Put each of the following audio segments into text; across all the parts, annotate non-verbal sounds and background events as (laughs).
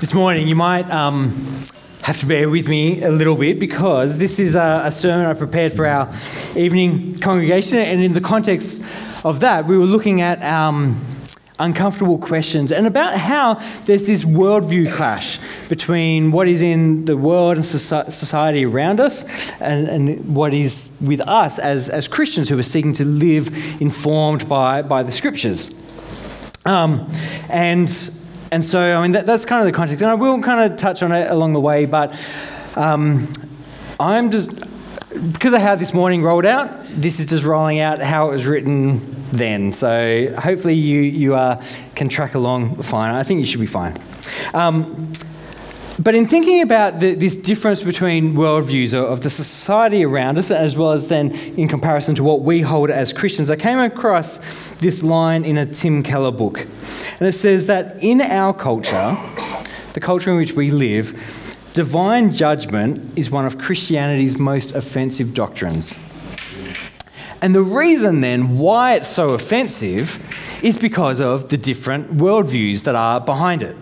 this morning, you might um, have to bear with me a little bit because this is a, a, sermon I prepared for our evening congregation, and in the context of that, we were looking at um, uncomfortable questions and about how there's this worldview clash between what is in the world and society around us and, and what is with us as, as Christians who are seeking to live informed by, by the scriptures. Um, and and so, I mean, that, that's kind of the context. And I will kind of touch on it along the way, but um, I'm just, because of how this morning rolled out, this is just rolling out how it was written then. So hopefully you, you uh, can track along fine. I think you should be fine. Um, but in thinking about the, this difference between worldviews of the society around us, as well as then in comparison to what we hold as Christians, I came across this line in a Tim Keller book. And it says that in our culture, the culture in which we live, divine judgment is one of Christianity's most offensive doctrines. And the reason then why it's so offensive is because of the different worldviews that are behind it.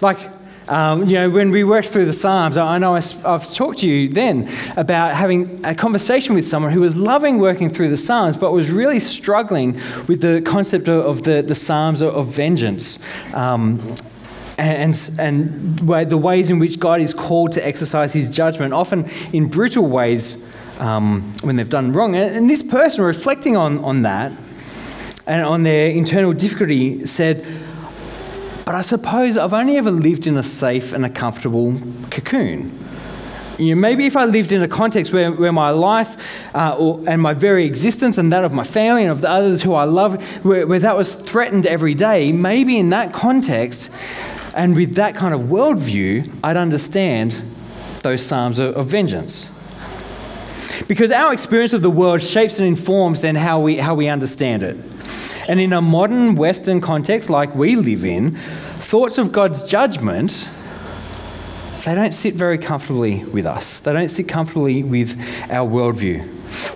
Like, um, you know, when we worked through the Psalms, I know I, have talked to you then about having a conversation with someone who was loving working through the Psalms, but was really struggling with the concept of, the, the Psalms of, of vengeance. Um, and, and the ways in which God is called to exercise his judgment, often in brutal ways um, when they've done wrong. And, this person, reflecting on, on that and on their internal difficulty, said, but I suppose I've only ever lived in a safe and a comfortable cocoon. You know, maybe if I lived in a context where, where my life uh, or, and my very existence and that of my family and of the others who I love, where, where that was threatened every day, maybe in that context and with that kind of worldview, I'd understand those psalms of, of vengeance. Because our experience of the world shapes and informs then how we, how we understand it. And in a modern Western context like we live in, thoughts of God's judgment, they don't sit very comfortably with us. They don't sit comfortably with our worldview.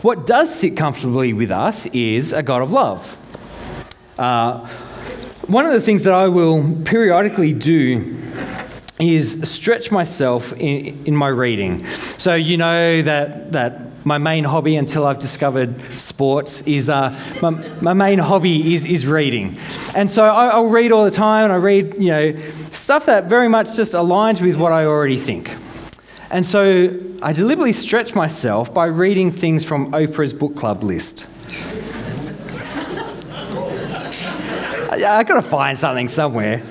What does sit comfortably with us is a God of love. Uh, one of the things that I will periodically do is stretch myself in, in my reading. So, you know that, that my main hobby until I've discovered sports is uh, my, my main hobby is, is reading. And so I, will read all the time and I read, you know, stuff that very much just aligns with what I already think. And so I deliberately stretch myself by reading things from Oprah's book club list. (laughs) I, I got to find something somewhere.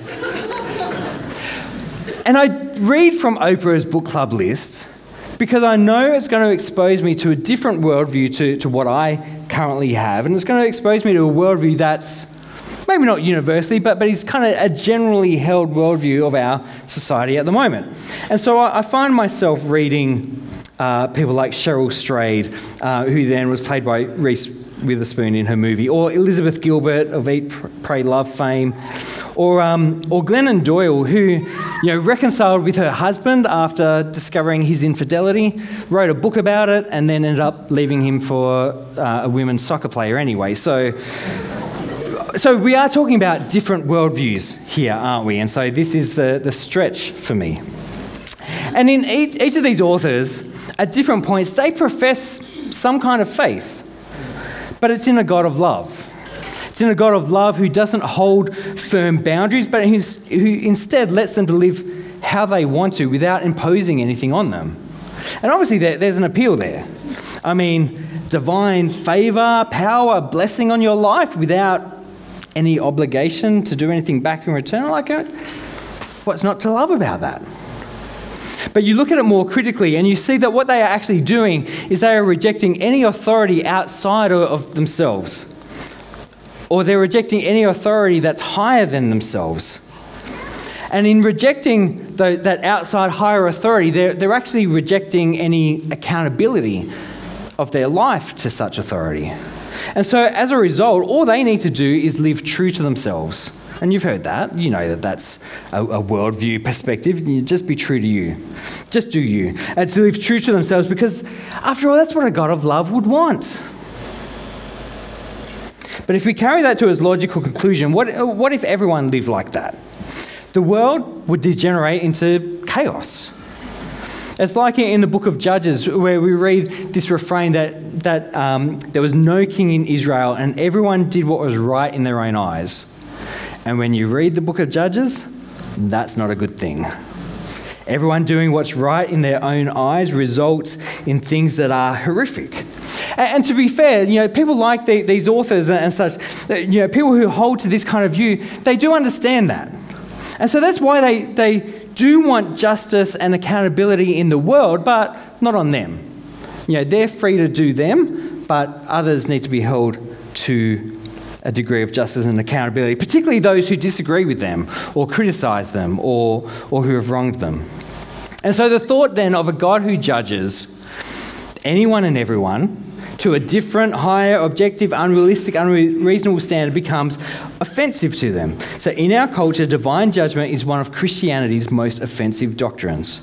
And I read from Oprah's book club list because I know it's going to expose me to a different worldview to, to what I currently have. And it's going to expose me to a worldview that's maybe not universally, but, but is kind of a generally held worldview of our society at the moment. And so I, I find myself reading uh, people like Cheryl Strayed, uh, who then was played by Reese Witherspoon in her movie, or Elizabeth Gilbert of Eat, Pray, Love fame, or, um, or Glennon Doyle, who you know, reconciled with her husband after discovering his infidelity, wrote a book about it, and then ended up leaving him for uh, a women's soccer player anyway. So, so we are talking about different worldviews here, aren't we? And so this is the, the stretch for me. And in each, each of these authors, at different points, they profess some kind of faith but it's in a God of love. It's in a God of love who doesn't hold firm boundaries, but who instead lets them to live how they want to without imposing anything on them. And obviously, there's an appeal there. I mean, divine favor, power, blessing on your life without any obligation to do anything back in return. Like, uh, what's not to love about that? But you look at it more critically and you see that what they are actually doing is they are rejecting any authority outside of themselves. Or they're rejecting any authority that's higher than themselves. And in rejecting the, that outside higher authority, they're, they're actually rejecting any accountability of their life to such authority. And so, as a result, all they need to do is live true to themselves. And you've heard that. You know that that's a, a worldview perspective. You just be true to you. Just do you. And to live true to themselves because, after all, that's what a God of love would want. But if we carry that to its logical conclusion, what, what if everyone lived like that? the world would degenerate into chaos. It's like in the book of Judges, where we read this refrain that, that um, there was no king in Israel and everyone did what was right in their own eyes. And when you read the book of Judges, that's not a good thing. Everyone doing what's right in their own eyes results in things that are horrific. And, to be fair, you know, people like the, these authors and, such, uh, you know, people who hold to this kind of view, they do understand that. And so that's why they, they do want justice and accountability in the world, but not on them. You know, they're free to do them, but others need to be held to a degree of justice and accountability, particularly those who disagree with them or criticize them or, or who have wronged them. And so the thought then of a God who judges anyone and everyone to a different, higher, objective, unrealistic, unreasonable standard becomes offensive to them. So in our culture, divine judgment is one of Christianity's most offensive doctrines.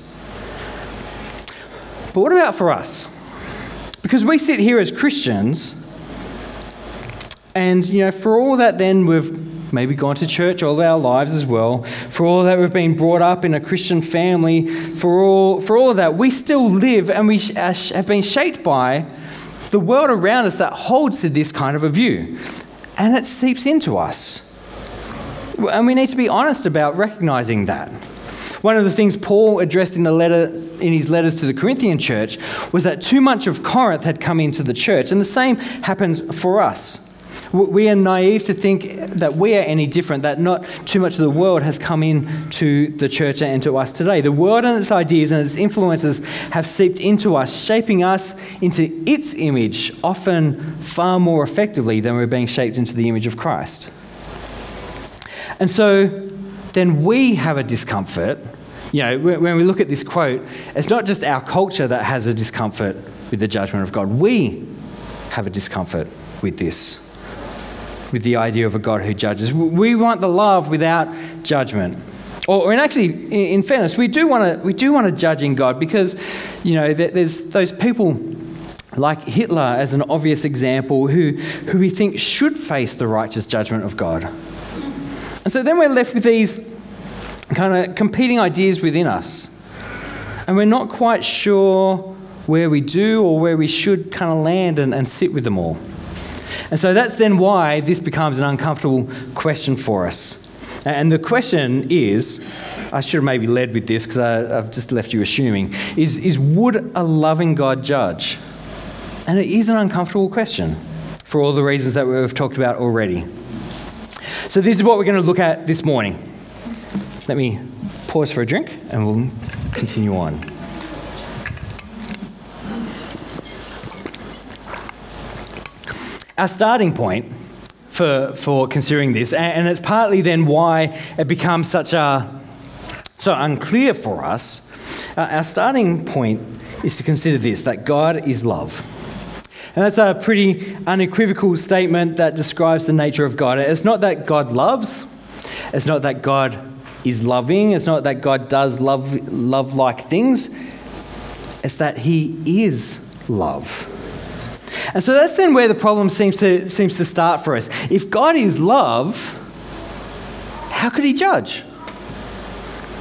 But what about for us? Because we sit here as Christians and, you know, for all that, then we've maybe gone to church all our lives as well, for all that we've been brought up in a Christian family, for all, for all that, we still live and we uh, have been shaped by the world around us that holds to this kind of a view. And it seeps into us. And we need to be honest about recognizing that. One of the things Paul addressed in the letter in his letters to the Corinthian church was that too much of Corinth had come into the church, and the same happens for us. We are naive to think that we are any different, that not too much of the world has come into the church and to us today. The world and its ideas and its influences have seeped into us, shaping us into its image, often far more effectively than we're being shaped into the image of Christ. And so then we have a discomfort. You know, when we look at this quote, it's not just our culture that has a discomfort with the judgment of God. We have a discomfort with this with the idea of a God who judges. We want the love without judgment. Or, and actually, in fairness, we do want to we do want to judge in God because, you know, there's those people like Hitler as an obvious example who who we think should face the righteous judgment of God. And so then we're left with these kind of competing ideas within us, and we're not quite sure where we do or where we should kind of land and, and sit with them all. And so that's then why this becomes an uncomfortable question for us. And the question is I should have maybe led with this because I've just left you assuming is, is would a loving God judge? And it is an uncomfortable question for all the reasons that we've talked about already. So, this is what we're going to look at this morning. Let me pause for a drink and we'll continue on. Our starting point for, for considering this, and it's partly then why it becomes such a so unclear for us. Uh, our starting point is to consider this that God is love. And that's a pretty unequivocal statement that describes the nature of God. It's not that God loves, it's not that God is loving, it's not that God does love love like things. It's that he is love. And so that's then where the problem seems to, seems to start for us. If God is love, how could he judge?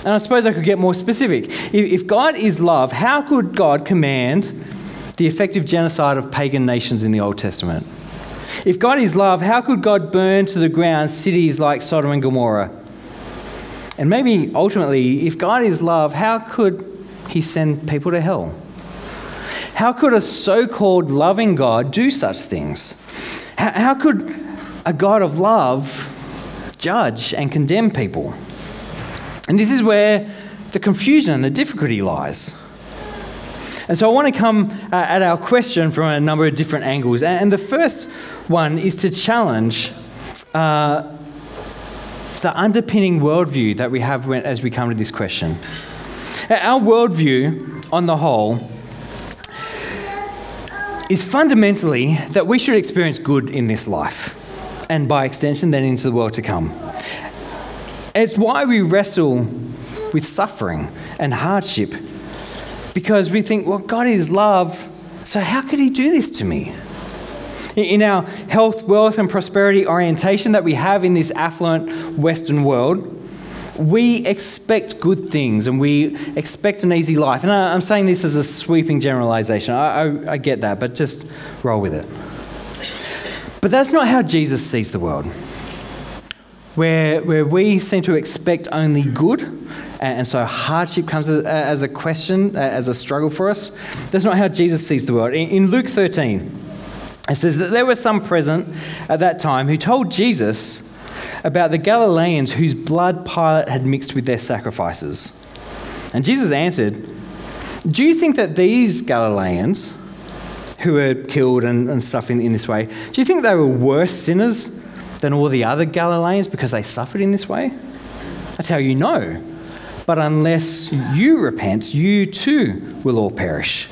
And I suppose I could get more specific. If God is love, how could God command the effective genocide of pagan nations in the Old Testament? If God is love, how could God burn to the ground cities like Sodom and Gomorrah? And maybe ultimately, if God is love, how could he send people to hell? How could a so called loving God do such things? How, could a God of love judge and condemn people? And this is where the confusion and the difficulty lies. And so I want to come uh, at our question from a number of different angles. And the first one is to challenge uh, the underpinning worldview that we have as we come to this question. Our worldview, on the whole, is fundamentally that we should experience good in this life, and by extension, then into the world to come. It's why we wrestle with suffering and hardship, because we think, well, God is love, so how could He do this to me? In our health, wealth, and prosperity orientation that we have in this affluent Western world, we expect good things and we expect an easy life. And I, am saying this as a sweeping generalization. I, I, I get that, but just roll with it. But that's not how Jesus sees the world. Where, where we seem to expect only good, and, so hardship comes as, a question, as a struggle for us. That's not how Jesus sees the world. In Luke 13, it says that there were some present at that time who told Jesus about the Galileans whose blood Pilate had mixed with their sacrifices. And Jesus answered, Do you think that these Galileans, who were killed and, and stuff in, in this way, do you think they were worse sinners than all the other Galileans because they suffered in this way? I tell you, no. But unless you repent, you too will all perish.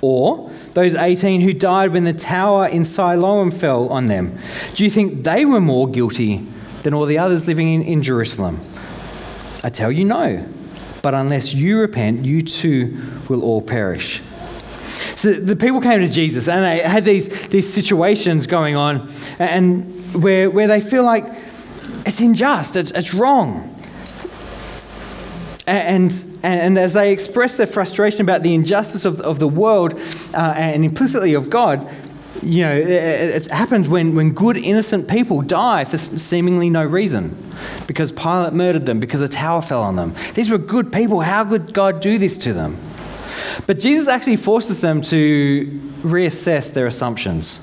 Or those 18 who died when the tower in Siloam fell on them, do you think they were more guilty than all the others living in, in Jerusalem? I tell you, no. But unless you repent, you too will all perish. So the people came to Jesus and they had these, these situations going on and where, where they feel like it's unjust, it's, it's wrong. And, and as they express their frustration about the injustice of, of the world uh, and implicitly of God, you know, it, it, happens when, when good, innocent people die for seemingly no reason. Because Pilate murdered them, because a tower fell on them. These were good people. How could God do this to them? But Jesus actually forces them to reassess their assumptions.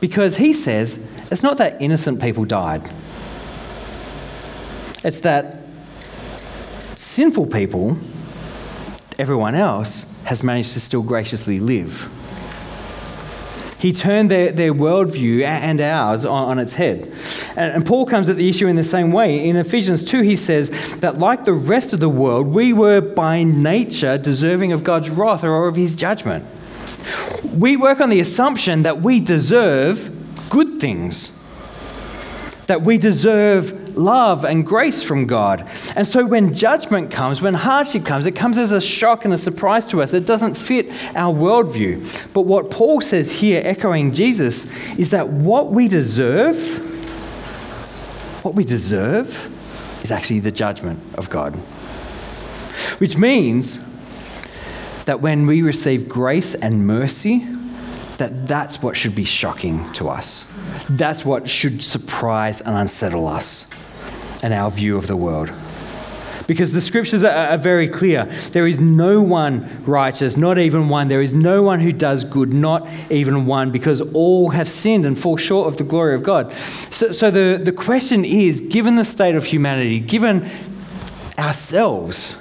Because he says it's not that innocent people died, it's that sinful people, everyone else, has managed to still graciously live. He turned their, their worldview and ours on, on its head. And, and, Paul comes at the issue in the same way. In Ephesians 2, he says that, like the rest of the world, we were by nature deserving of God's wrath or of his judgment. We work on the assumption that we deserve good things, that we deserve love and grace from God. And so when judgment comes, when hardship comes, it comes as a shock and a surprise to us. It doesn't fit our worldview. But what Paul says here, echoing Jesus, is that what we deserve, what we deserve, is actually the judgment of God. Which means that when we receive grace and mercy, that that's what should be shocking to us. That's what should surprise and unsettle us and our view of the world. Because the scriptures are, very clear. There is no one righteous, not even one. There is no one who does good, not even one, because all have sinned and fall short of the glory of God. So, so the, the question is given the state of humanity, given ourselves,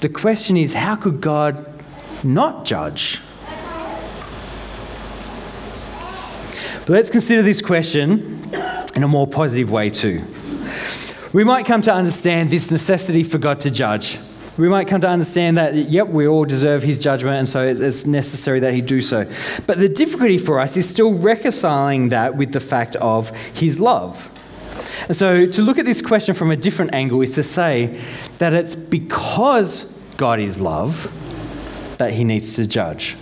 the question is how could God not judge? But let's consider this question in a more positive way, too. We might come to understand this necessity for God to judge. We might come to understand that, yep, we all deserve his judgment, and so it's necessary that he do so. But the difficulty for us is still reconciling that with the fact of his love. And so to look at this question from a different angle is to say that it's because God is love that he needs to judge.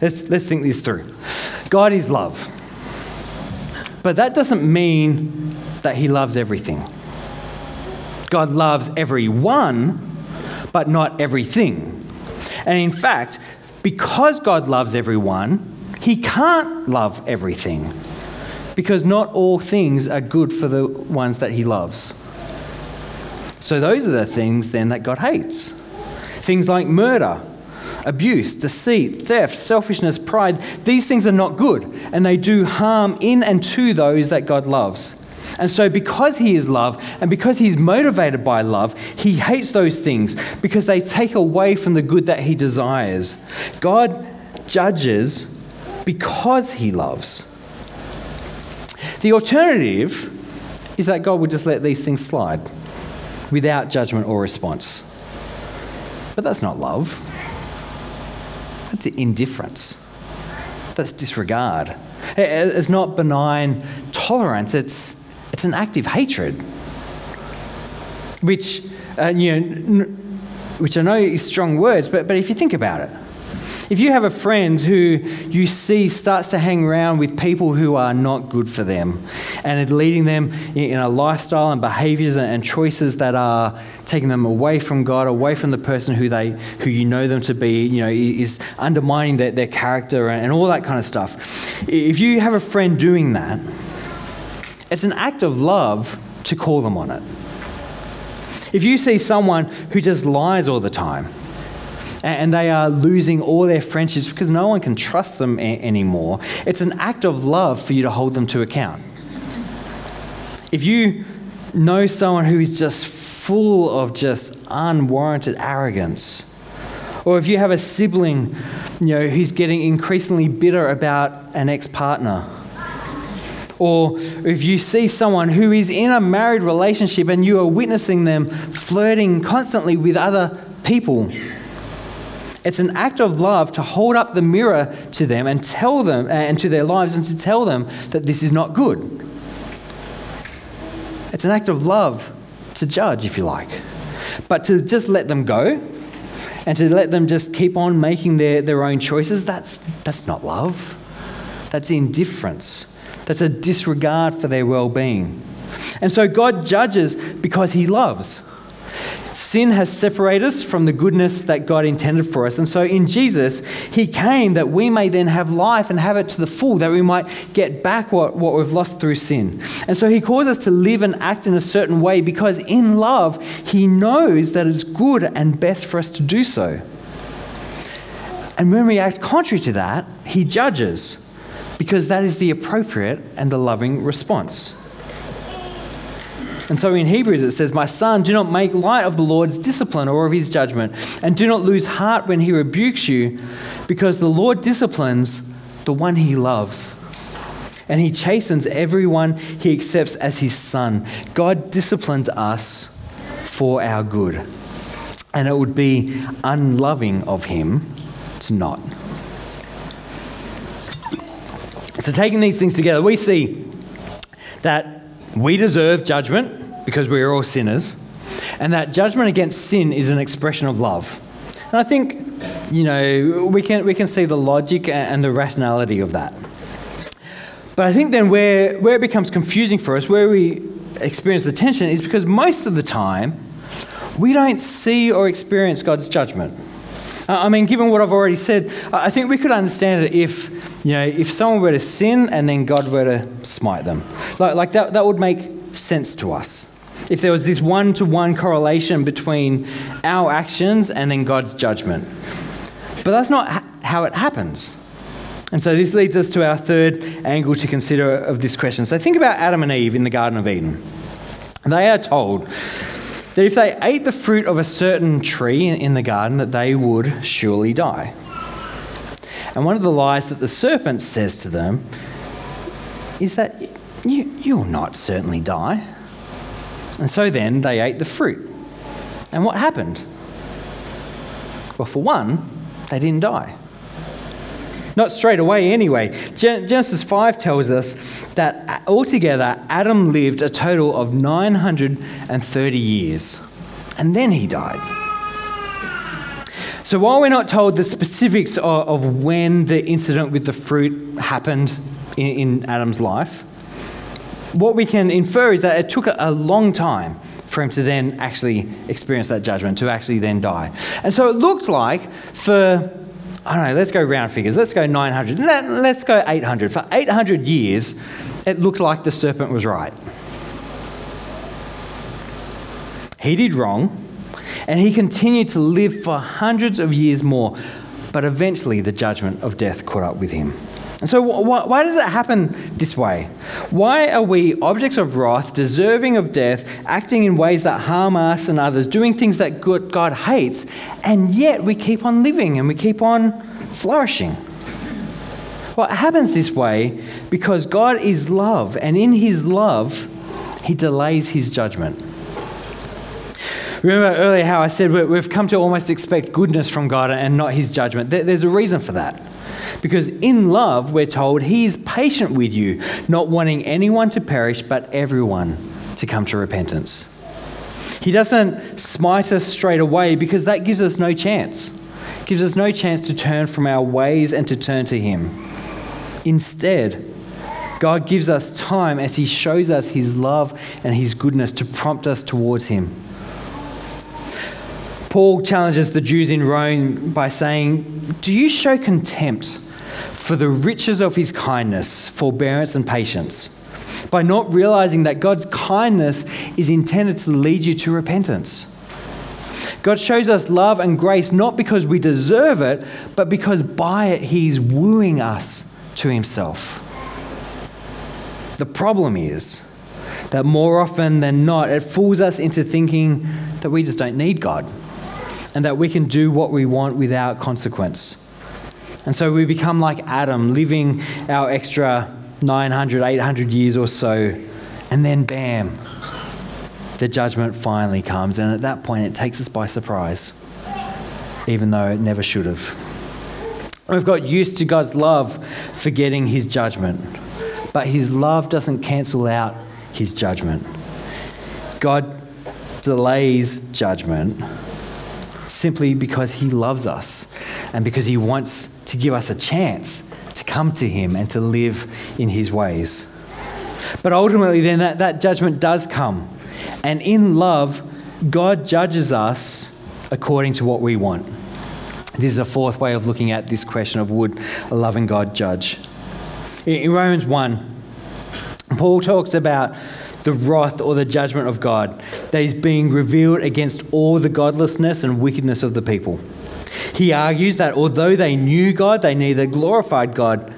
Let's, let's think this through. God is love. But that doesn't mean that He loves everything. God loves everyone, but not everything. And in fact, because God loves everyone, He can't love everything. Because not all things are good for the ones that He loves. So, those are the things then that God hates. Things like murder, abuse, deceit, theft, selfishness, pride. These things are not good, and they do harm in and to those that God loves. And so, because he is love and because he's motivated by love, he hates those things because they take away from the good that he desires. God judges because he loves. The alternative is that God would just let these things slide without judgment or response. But that's not love. That's indifference. That's disregard. It's not benign tolerance, it's it's an active hatred, which, uh, you know, which I know is strong words, but, but if you think about it, If you have a friend who you see starts to hang around with people who are not good for them and leading them in a lifestyle and behaviors and choices that are taking them away from God, away from the person who they who you know them to be, you know, is undermining their, their character and all that kind of stuff. If you have a friend doing that, it's an act of love to call them on it. If you see someone who just lies all the time, and they are losing all their friendships because no one can trust them a- anymore. It's an act of love for you to hold them to account. If you know someone who is just full of just unwarranted arrogance, or if you have a sibling, you know, who's getting increasingly bitter about an ex-partner, or if you see someone who is in a married relationship and you are witnessing them flirting constantly with other people, it's an act of love to hold up the mirror to them and tell them, uh, and to their lives, and to tell them that this is not good. It's an act of love to judge, if you like. But to just let them go and to let them just keep on making their, their own choices, that's, that's not love. That's indifference. That's a disregard for their well being. And so God judges because He loves. Sin has separated us from the goodness that God intended for us. And so in Jesus, He came that we may then have life and have it to the full, that we might get back what, what we've lost through sin. And so He calls us to live and act in a certain way because in love, He knows that it's good and best for us to do so. And when we act contrary to that, He judges because that is the appropriate and the loving response. And so in Hebrews it says, My son, do not make light of the Lord's discipline or of his judgment, and do not lose heart when he rebukes you, because the Lord disciplines the one he loves. And he chastens everyone he accepts as his son. God disciplines us for our good. And it would be unloving of him to not. So, taking these things together, we see that we deserve judgment because we are all sinners, and that judgment against sin is an expression of love. And I think, you know, we can, we can see the logic and the rationality of that. But I think then where, where it becomes confusing for us, where we experience the tension, is because most of the time we don't see or experience God's judgment. I mean, given what I've already said, I think we could understand it if, you know, if someone were to sin and then God were to smite them. Like, like that, that would make sense to us. If there was this one to one correlation between our actions and then God's judgment. But that's not how it happens. And so this leads us to our third angle to consider of this question. So think about Adam and Eve in the Garden of Eden. They are told that if they ate the fruit of a certain tree in the garden, that they would surely die. And one of the lies that the serpent says to them is that you, you'll not certainly die. And so then they ate the fruit. And what happened? Well, for one, they didn't die. Not straight away, anyway. Genesis 5 tells us that uh, altogether Adam lived a total of 930 years, and then he died. So while we're not told the specifics of, of when the incident with the fruit happened in, in, Adam's life, what we can infer is that it took a, a long time for him to then actually experience that judgment, to actually then die. And so it looked like for I don't know, let's go round figures. Let's go 900. Let's go 800. For 800 years, it looked like the serpent was right. He did wrong, and he continued to live for hundreds of years more, but eventually the judgment of death caught up with him. And so, wh- why does it happen this way? Why are we objects of wrath, deserving of death, acting in ways that harm us and others, doing things that God hates, and yet we keep on living and we keep on flourishing? Well, it happens this way because God is love, and in His love, He delays His judgment. Remember earlier how I said we've come to almost expect goodness from God and not His judgment? There's a reason for that. Because in love, we're told He is patient with you, not wanting anyone to perish, but everyone to come to repentance. He doesn't smite us straight away because that gives us no chance. gives us no chance to turn from our ways and to turn to Him. Instead, God gives us time as He shows us His love and His goodness to prompt us towards Him. Paul challenges the Jews in Rome by saying, Do you show contempt for the riches of His kindness, forbearance, and patience, by not realizing that God's kindness is intended to lead you to repentance? God shows us love and grace not because we deserve it, but because by it He's wooing us to Himself. The problem is that more often than not, it fools us into thinking that we just don't need God and that we can do what we want without consequence. And so we become like Adam, living our extra 900, 800 years or so, and then bam, the judgment finally comes. And at that point, it takes us by surprise, even though it never should have. We've got used to God's love forgetting his judgment but his love doesn't cancel out his judgment. God delays judgment simply because he loves us and because he wants to give us a chance to come to him and to live in his ways. But ultimately, then, that, that judgment does come. And in love, God judges us according to what we want. This is a fourth way of looking at this question of would a loving God judge? In Romans 1, Paul talks about the wrath or the judgment of God that is being revealed against all the godlessness and wickedness of the people. He argues that although they knew God, they neither glorified God,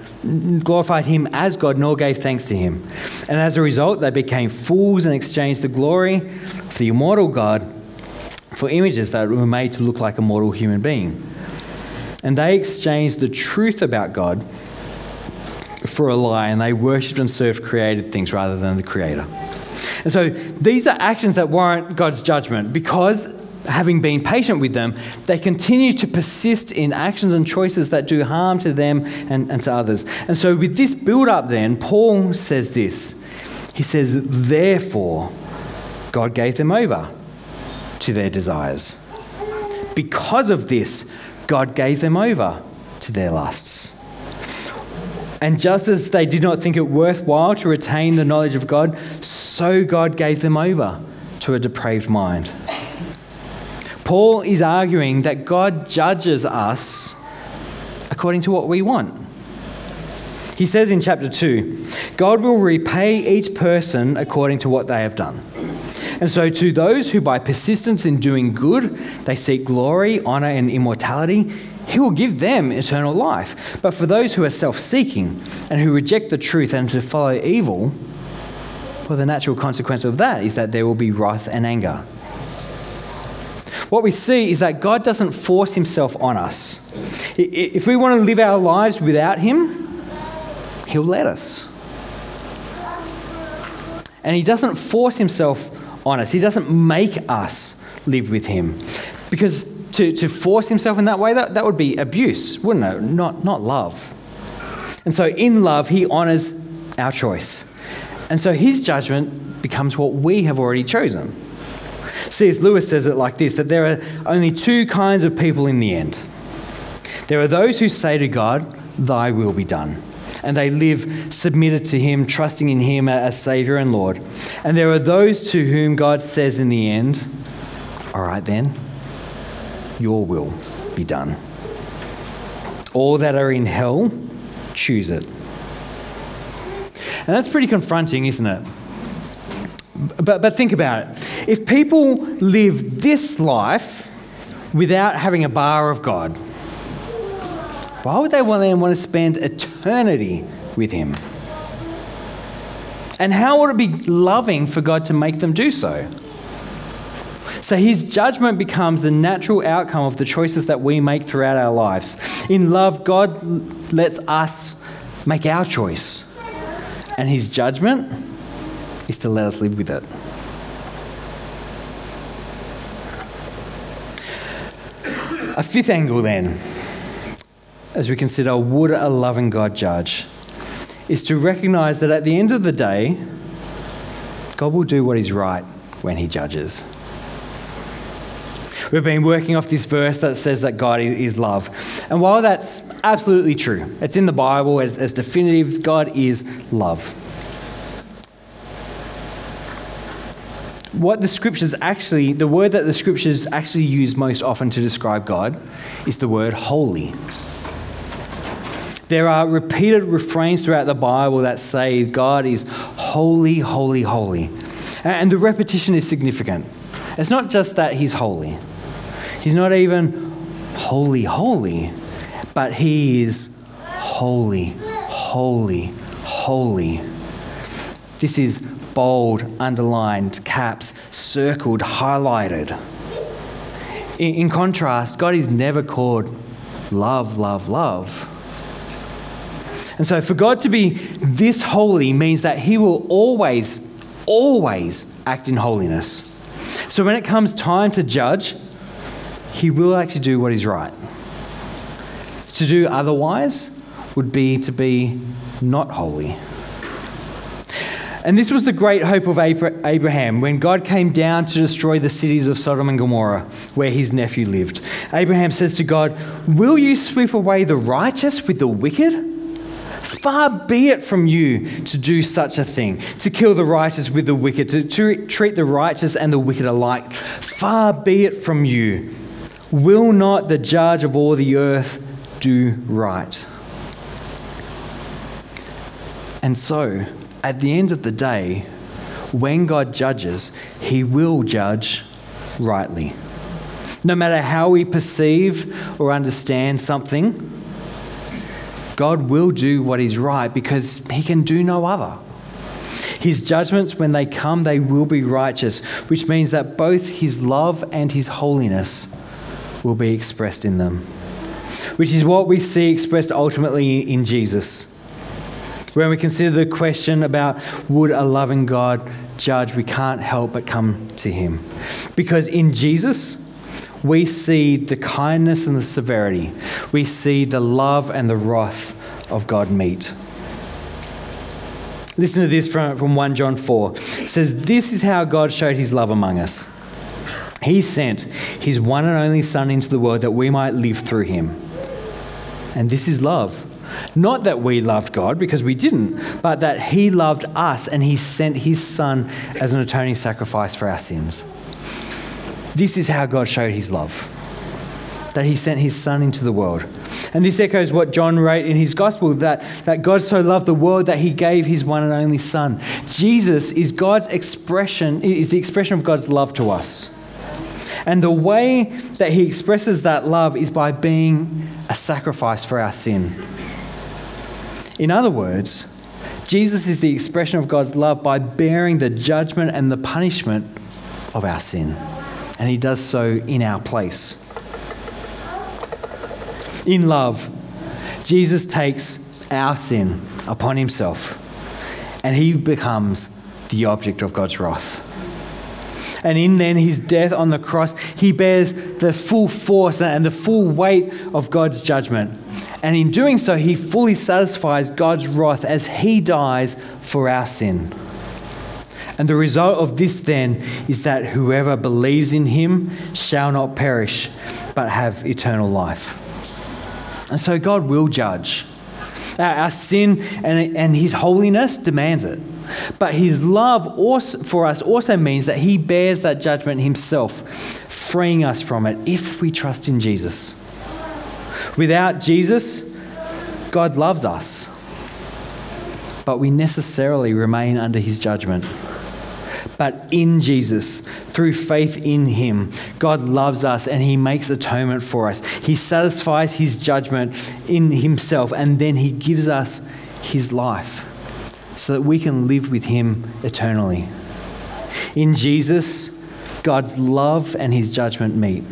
glorified him as God, nor gave thanks to him. And as a result, they became fools and exchanged the glory of the immortal God for images that were made to look like a mortal human being. And they exchanged the truth about God for a lie and they worshipped and served created things rather than the Creator. And so these are actions that warrant God's judgment because, having been patient with them, they continue to persist in actions and choices that do harm to them and, and to others. And so, with this build up, then, Paul says this He says, Therefore, God gave them over to their desires. Because of this, God gave them over to their lusts. And just as they did not think it worthwhile to retain the knowledge of God, God gave them over to a depraved mind. Paul is arguing that God judges us according to what we want. He says in chapter 2 God will repay each person according to what they have done. And so, to those who by persistence in doing good, they seek glory, honor, and immortality, he will give them eternal life. But for those who are self seeking and who reject the truth and to follow evil, well, the natural consequence of that is that there will be wrath and anger. What we see is that God doesn't force himself on us. If we want to live our lives without him, he'll let us. And he doesn't force himself on us, he doesn't make us live with him. Because to, to force himself in that way, that, that would be abuse, wouldn't it? Not, not love. And so in love, he honors our choice. And so his judgment becomes what we have already chosen. C.S. Lewis says it like this that there are only two kinds of people in the end. There are those who say to God, Thy will be done. And they live submitted to Him, trusting in Him as Savior and Lord. And there are those to whom God says in the end, All right then, your will be done. All that are in hell, choose it. And that's pretty confronting, isn't it? But, but think about it. If people live this life without having a bar of God, why would they then want to spend eternity with Him? And how would it be loving for God to make them do so? So his judgment becomes the natural outcome of the choices that we make throughout our lives. In love, God lets us make our choice, and his judgment is to let us live with it. A fifth angle, then, as we consider would a loving God judge, is to recognize that at the end of the day, God will do what is right when he judges. We've been working off this verse that says that God is love. And while that's absolutely true, it's in the Bible as, as definitive, God is love. What the scriptures actually, the word that the scriptures actually use most often to describe God is the word holy. There are repeated refrains throughout the Bible that say God is holy, holy, holy. And the repetition is significant. It's not just that He's holy, He's not even holy, holy, but He is holy, holy, holy. This is bold, underlined, caps, circled, highlighted. In, in contrast, God is never called love, love, love. And so, for God to be this holy means that He will always, always act in holiness. So, when it comes time to judge, He will actually do what is right. To do otherwise would be to be not holy. And this was the great hope of Abraham when God came down to destroy the cities of Sodom and Gomorrah, where his nephew lived. Abraham says to God, Will you sweep away the righteous with the wicked? Far be it from you to do such a thing, to kill the righteous with the wicked, to, treat the righteous and the wicked alike. Far be it from you. Will not the judge of all the earth do right? And so, at the end of the day, when God judges, he will judge rightly. No matter how we perceive or understand something, God will do what is right because he can do no other. His judgments, when they come, they will be righteous, which means that both his love and his holiness will be expressed in them, which is what we see expressed ultimately in Jesus. When we consider the question about would a loving God judge, we can't help but come to him. Because in Jesus, we see the kindness and the severity. We see the love and the wrath of God meet. Listen to this from, from 1 John 4. It says, This is how God showed his love among us. He sent his one and only Son into the world that we might live through him. And this is love. Not that we loved God, because we didn't, but that he loved us and he sent his Son as an atoning sacrifice for our sins. This is how God showed his love that he sent his Son into the world. And this echoes what John wrote in his gospel that, that God so loved the world that he gave his one and only Son. Jesus is God's expression, is the expression of God's love to us. And the way that he expresses that love is by being a sacrifice for our sin. In other words, Jesus is the expression of God's love by bearing the judgment and the punishment of our sin and he does so in our place. In love, Jesus takes our sin upon himself and he becomes the object of God's wrath. And in then his death on the cross, he bears the full force and the full weight of God's judgment. And in doing so, he fully satisfies God's wrath as he dies for our sin. And the result of this then is that whoever believes in him shall not perish, but have eternal life. And so God will judge. Our sin and, and his holiness demands it. But his love also, for us also means that he bears that judgment himself, freeing us from it if we trust in Jesus. Without Jesus, God loves us, but we necessarily remain under his judgment but in Jesus, through faith in Him, God loves us and He makes atonement for us. He satisfies His judgment in Himself, and then He gives us His life so that we can live with Him eternally. In Jesus, God's love and His judgment meet.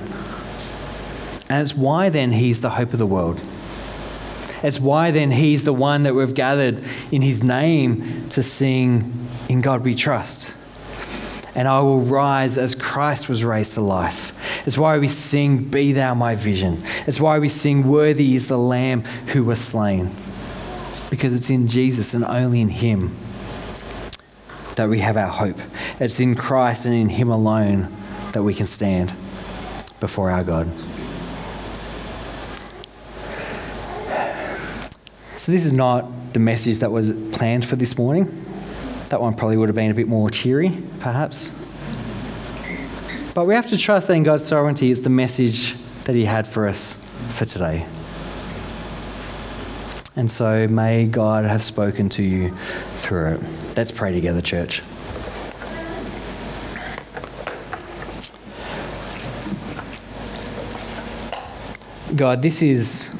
And it's why then He's the hope of the world. It's why then He's the one that we've gathered in His name to sing, In God We Trust and I will rise as Christ was raised to life. It's why we sing, Be Thou my vision. It's why we sing, Worthy is the Lamb who was slain. Because it's in Jesus and only in Him that we have our hope. It's in Christ and in Him alone that we can stand. before our God. So, this is not the message that was planned for this morning. That one probably would have been a bit more cheery, perhaps. But we have to trust that in God's sovereignty is the message that He had for us for today. And so may God have spoken to you through it. Let's pray together, church. God, this is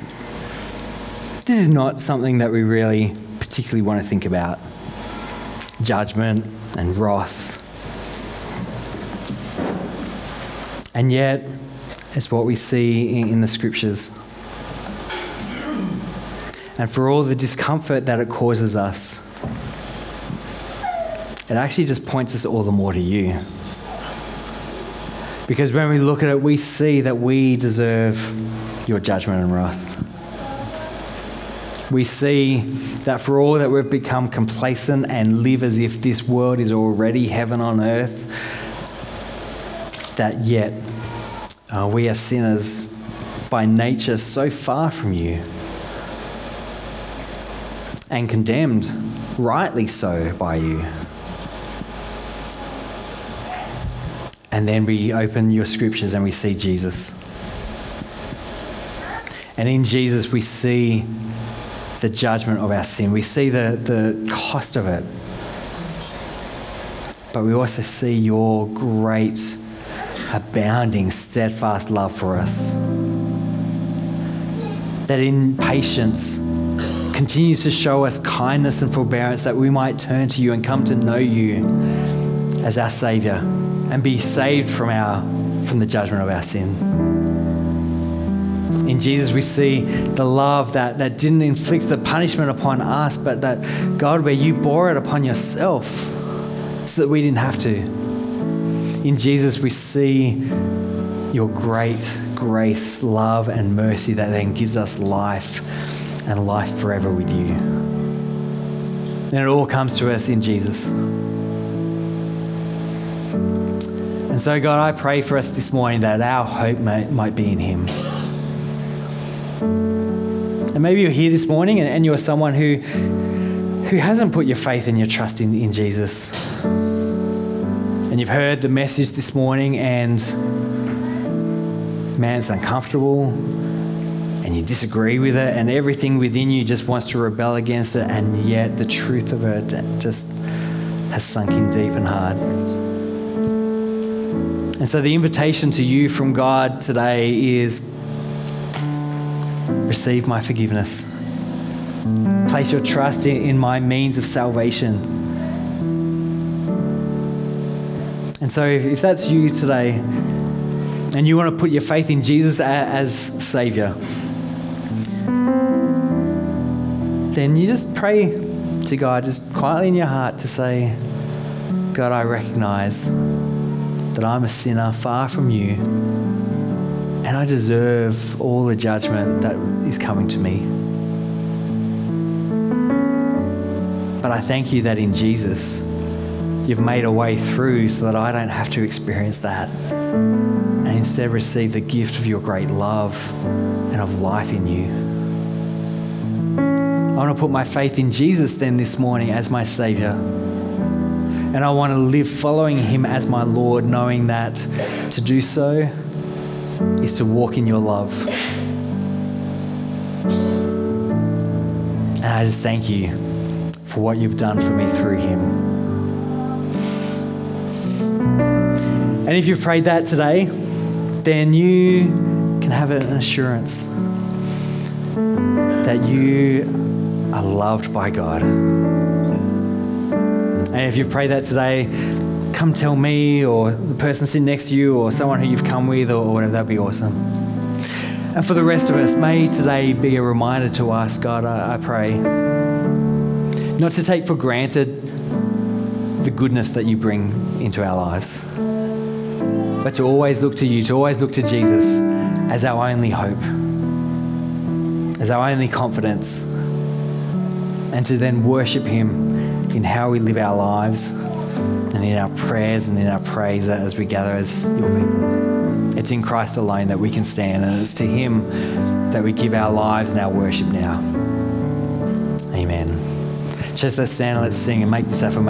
this is not something that we really particularly want to think about. Judgment and wrath. And yet, it's what we see in, the scriptures. And for all the discomfort that it causes us, it actually just points us all the more to you. Because when we look at it, we see that we deserve your judgment and wrath. We see that for all that we've become complacent and live as if this world is already heaven on earth, that yet uh, we are sinners by nature so far from you and condemned, rightly so, by you. And then we open your scriptures and we see Jesus. And in Jesus, we see the judgment of our sin. We see the, the cost of it. But we also see your great, abounding, steadfast love for us. That in patience continues to show us kindness and forbearance that we might turn to you and come to know you as our Saviour and be saved from, our, from the judgment of our sin. In Jesus, we see the love that, that didn't inflict the punishment upon us, but that, God, where you bore it upon yourself so that we didn't have to. In Jesus, we see your great grace, love, and mercy that then gives us life and life forever with you. And it all comes to us in Jesus. And so, God, I pray for us this morning that our hope might be in Him. And maybe you're here this morning and, and you're someone who, who hasn't put your faith and your trust in, in Jesus. And you've heard the message this morning, and man, it's uncomfortable, you disagree with it, and everything within you just wants to rebel against it, and yet the truth of it just has sunk in deep and hard. And so, the invitation to you from God today is receive my forgiveness. Place your trust in, my means of salvation. And so, if, that's you today, and you want to put your faith in Jesus as Savior, then you just pray to God, just quietly in your heart, to say, God, I recognize that I'm a sinner far from you, and I deserve all the judgment that is coming to me. But I thank you that in Jesus, you've made a way through so that I don't have to experience that and instead receive the gift of your great love and of life in you. Want to put my faith in Jesus then this morning as my Savior. And I want to live following Him as my Lord, knowing that to do so is to walk in your love. And I just thank you for what you've done for me through Him. And if you've prayed that today, then you can have an assurance that you are loved by God. And if you've prayed that today, come tell me or the person sitting next to you or someone who you've come with or whatever, that'd be awesome. And for the rest of us, may today be a reminder to us, God, I, I pray, not to take for granted the goodness that you bring into our lives, but to always look to you, to always look to Jesus as our only hope, as our only confidence, and to then worship Him in how we live our lives and in our prayers and in our praise as we gather as your people. It's in Christ alone that we can stand, and it's to Him that we give our lives and our worship now. Amen. Just let's stand and let's sing and make this affirmation.